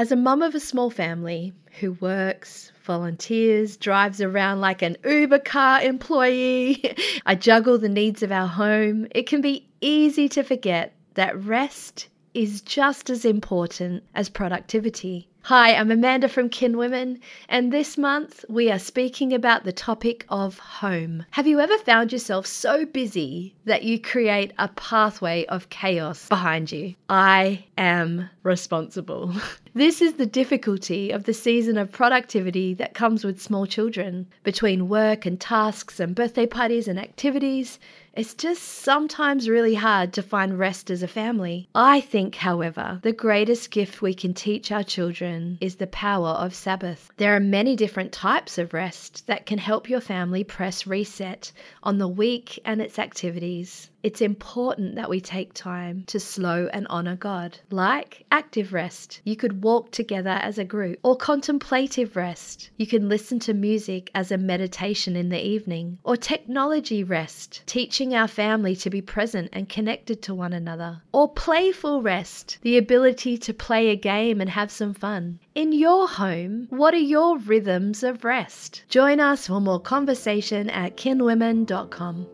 As a mum of a small family who works, volunteers, drives around like an Uber car employee, I juggle the needs of our home, it can be easy to forget that rest is just as important as productivity. Hi, I'm Amanda from Kin Women, and this month we are speaking about the topic of home. Have you ever found yourself so busy that you create a pathway of chaos behind you? I am responsible. This is the difficulty of the season of productivity that comes with small children. Between work and tasks and birthday parties and activities, it's just sometimes really hard to find rest as a family. I think, however, the greatest gift we can teach our children is the power of Sabbath. There are many different types of rest that can help your family press reset on the week and its activities. It's important that we take time to slow and honor God, like active rest. You could walk together as a group, or contemplative rest. You can listen to music as a meditation in the evening, or technology rest, teaching our family to be present and connected to one another, or playful rest, the ability to play a game and have some fun. In your home, what are your rhythms of rest? Join us for more conversation at kinwomen.com.